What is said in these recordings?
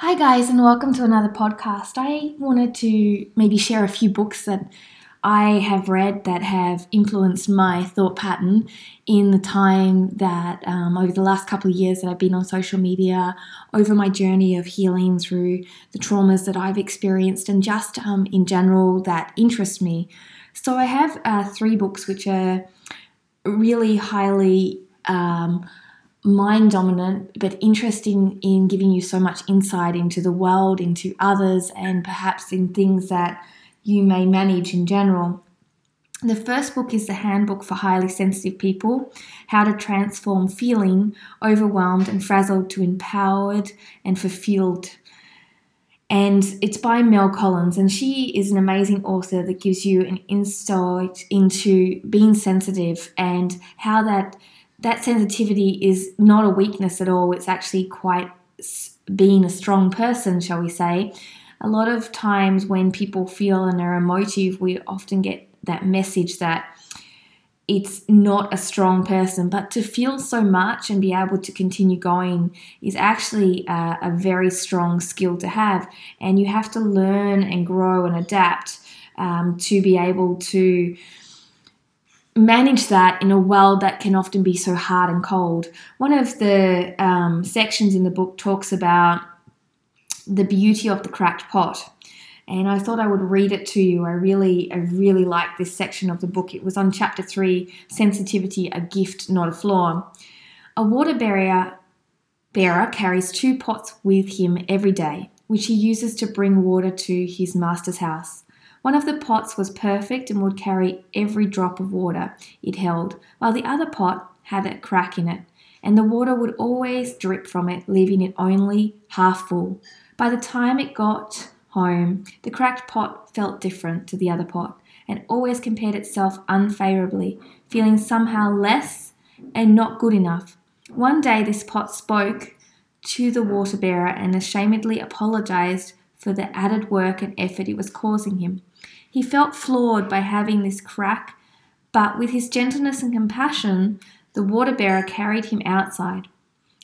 Hi, guys, and welcome to another podcast. I wanted to maybe share a few books that I have read that have influenced my thought pattern in the time that um, over the last couple of years that I've been on social media, over my journey of healing through the traumas that I've experienced, and just um, in general that interest me. So I have uh, three books which are really highly. Um, mind dominant, but interesting in giving you so much insight into the world, into others, and perhaps in things that you may manage in general. The first book is The Handbook for Highly Sensitive People How to Transform Feeling Overwhelmed and Frazzled to Empowered and Fulfilled. And it's by Mel Collins, and she is an amazing author that gives you an insight into being sensitive and how that that sensitivity is not a weakness at all. It's actually quite being a strong person, shall we say. A lot of times when people feel and are emotive, we often get that message that it's not a strong person, but to feel so much and be able to continue going is actually a, a very strong skill to have. And you have to learn and grow and adapt um, to be able to manage that in a world that can often be so hard and cold. One of the um, sections in the book talks about the beauty of the cracked pot. And I thought I would read it to you. I really, I really like this section of the book. It was on chapter three, sensitivity, a gift, not a flaw. A water bearer, bearer carries two pots with him every day, which he uses to bring water to his master's house. One of the pots was perfect and would carry every drop of water it held, while the other pot had a crack in it, and the water would always drip from it, leaving it only half full. By the time it got home, the cracked pot felt different to the other pot and always compared itself unfavorably, feeling somehow less and not good enough. One day, this pot spoke to the water bearer and ashamedly apologized for the added work and effort it was causing him. He felt flawed by having this crack, but with his gentleness and compassion, the water bearer carried him outside.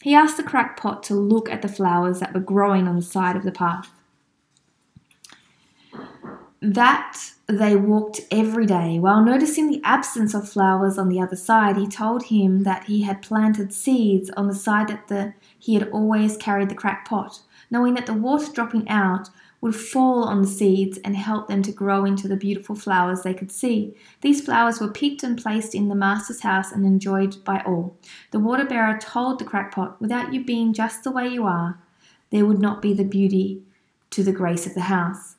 He asked the crackpot to look at the flowers that were growing on the side of the path. That they walked every day. While noticing the absence of flowers on the other side, he told him that he had planted seeds on the side that the, he had always carried the cracked pot, knowing that the water dropping out would fall on the seeds and help them to grow into the beautiful flowers they could see. These flowers were picked and placed in the master's house and enjoyed by all. The water bearer told the crackpot, Without you being just the way you are, there would not be the beauty to the grace of the house.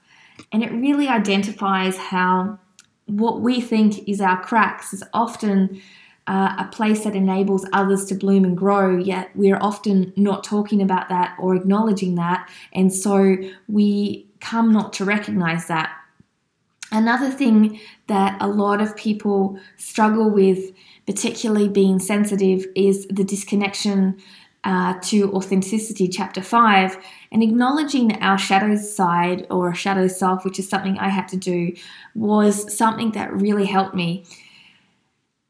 And it really identifies how what we think is our cracks is often uh, a place that enables others to bloom and grow, yet we're often not talking about that or acknowledging that. And so we come not to recognize that. Another thing that a lot of people struggle with, particularly being sensitive, is the disconnection uh, to authenticity, chapter 5, and acknowledging our shadow side or shadow self, which is something I had to do, was something that really helped me.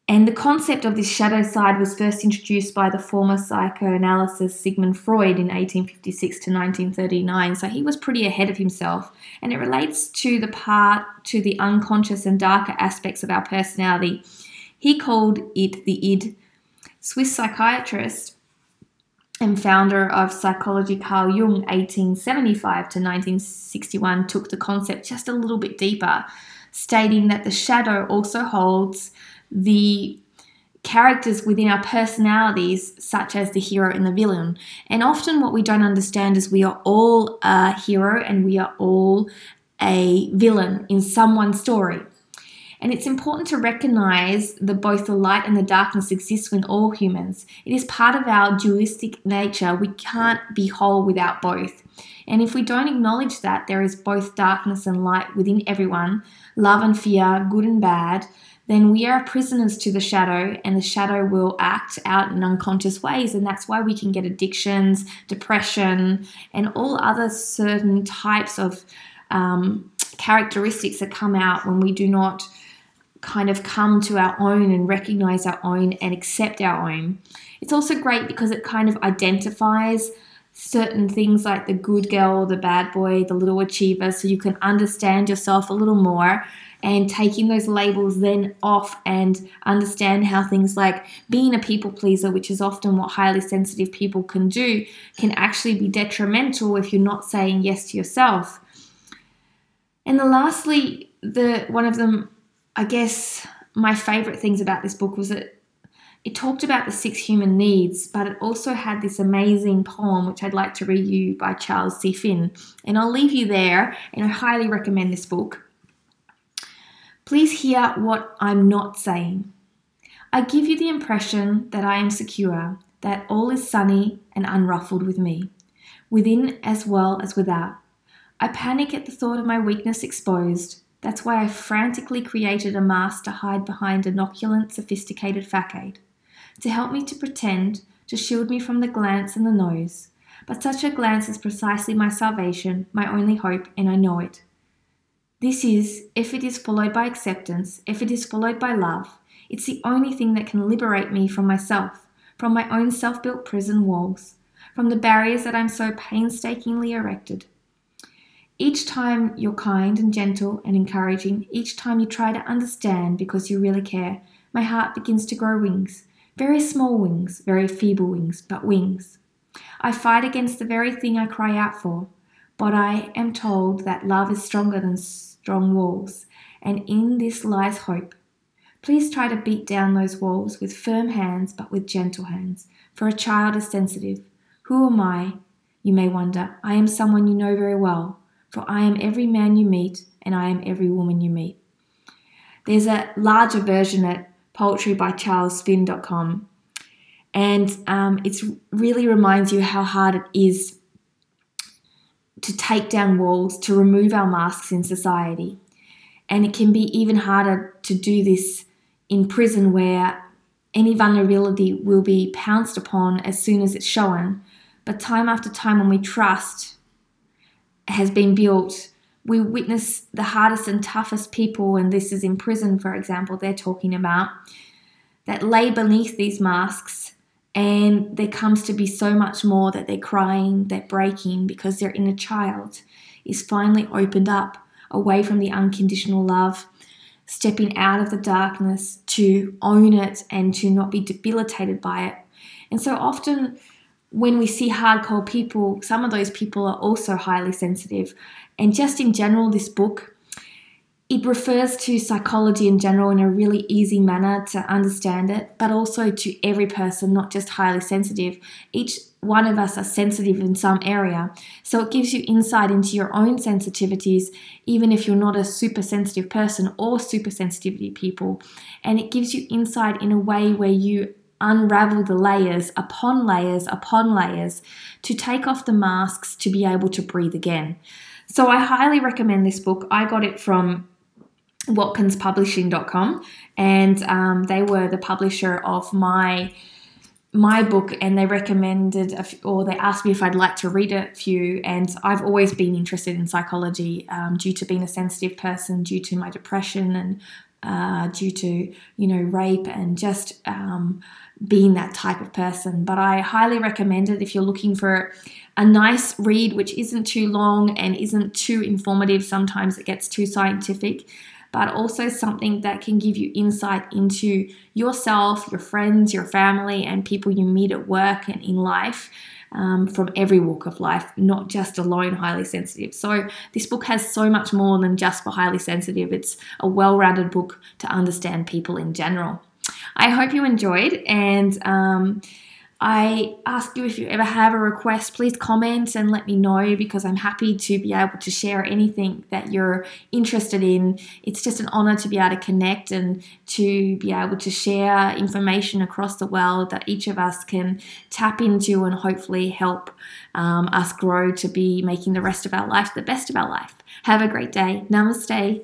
And the concept of this shadow side was first introduced by the former psychoanalyst Sigmund Freud in 1856 to 1939. So he was pretty ahead of himself. And it relates to the part, to the unconscious and darker aspects of our personality. He called it the id. Swiss psychiatrist and founder of psychology Carl Jung, 1875 to 1961, took the concept just a little bit deeper, stating that the shadow also holds the characters within our personalities, such as the hero and the villain. And often, what we don't understand is we are all a hero and we are all a villain in someone's story. And it's important to recognize that both the light and the darkness exist within all humans. It is part of our dualistic nature. We can't be whole without both. And if we don't acknowledge that there is both darkness and light within everyone, love and fear, good and bad, then we are prisoners to the shadow, and the shadow will act out in unconscious ways. And that's why we can get addictions, depression, and all other certain types of um, characteristics that come out when we do not kind of come to our own and recognize our own and accept our own. It's also great because it kind of identifies certain things like the good girl, the bad boy, the little achiever, so you can understand yourself a little more and taking those labels then off and understand how things like being a people pleaser, which is often what highly sensitive people can do, can actually be detrimental if you're not saying yes to yourself. And the lastly, the one of them, I guess my favorite things about this book was that it talked about the six human needs, but it also had this amazing poem, which I'd like to read you by Charles C. Finn. And I'll leave you there, and I highly recommend this book. Please hear what I'm not saying. I give you the impression that I am secure, that all is sunny and unruffled with me, within as well as without. I panic at the thought of my weakness exposed. That's why I frantically created a mask to hide behind an opulent, sophisticated facade, to help me to pretend, to shield me from the glance and the nose. But such a glance is precisely my salvation, my only hope, and I know it. This is, if it is followed by acceptance, if it is followed by love, it's the only thing that can liberate me from myself, from my own self built prison walls, from the barriers that I'm so painstakingly erected. Each time you're kind and gentle and encouraging, each time you try to understand because you really care, my heart begins to grow wings. Very small wings, very feeble wings, but wings. I fight against the very thing I cry out for, but I am told that love is stronger than strong walls, and in this lies hope. Please try to beat down those walls with firm hands, but with gentle hands, for a child is sensitive. Who am I? You may wonder. I am someone you know very well, for I am every man you meet, and I am every woman you meet. There's a larger version at poetrybycharlesfinn.com, and um, it really reminds you how hard it is to take down walls, to remove our masks in society. And it can be even harder to do this in prison where any vulnerability will be pounced upon as soon as it's shown. But time after time, when we trust has been built, we witness the hardest and toughest people, and this is in prison, for example, they're talking about, that lay beneath these masks and there comes to be so much more that they're crying, they're breaking because their inner child is finally opened up away from the unconditional love, stepping out of the darkness to own it and to not be debilitated by it. And so often, when we see hardcore people, some of those people are also highly sensitive. And just in general, this book it refers to psychology in general in a really easy manner to understand it, but also to every person, not just highly sensitive. Each one of us are sensitive in some area. So it gives you insight into your own sensitivities, even if you're not a super sensitive person or super sensitivity people. And it gives you insight in a way where you unravel the layers upon layers upon layers to take off the masks to be able to breathe again. So I highly recommend this book. I got it from watkinspublishing.com and um, they were the publisher of my my book and they recommended few, or they asked me if I'd like to read a few and I've always been interested in psychology um, due to being a sensitive person due to my depression and uh, due to you know rape and just um, being that type of person. But I highly recommend it if you're looking for a nice read which isn't too long and isn't too informative. Sometimes it gets too scientific but also something that can give you insight into yourself, your friends, your family, and people you meet at work and in life. Um, from every walk of life, not just alone highly sensitive. So, this book has so much more than just for highly sensitive. It's a well rounded book to understand people in general. I hope you enjoyed, and um, I ask you if you ever have a request, please comment and let me know because I'm happy to be able to share anything that you're interested in. It's just an honor to be able to connect and to be able to share information across the world that each of us can tap into and hopefully help um, us grow to be making the rest of our life the best of our life. Have a great day. Namaste.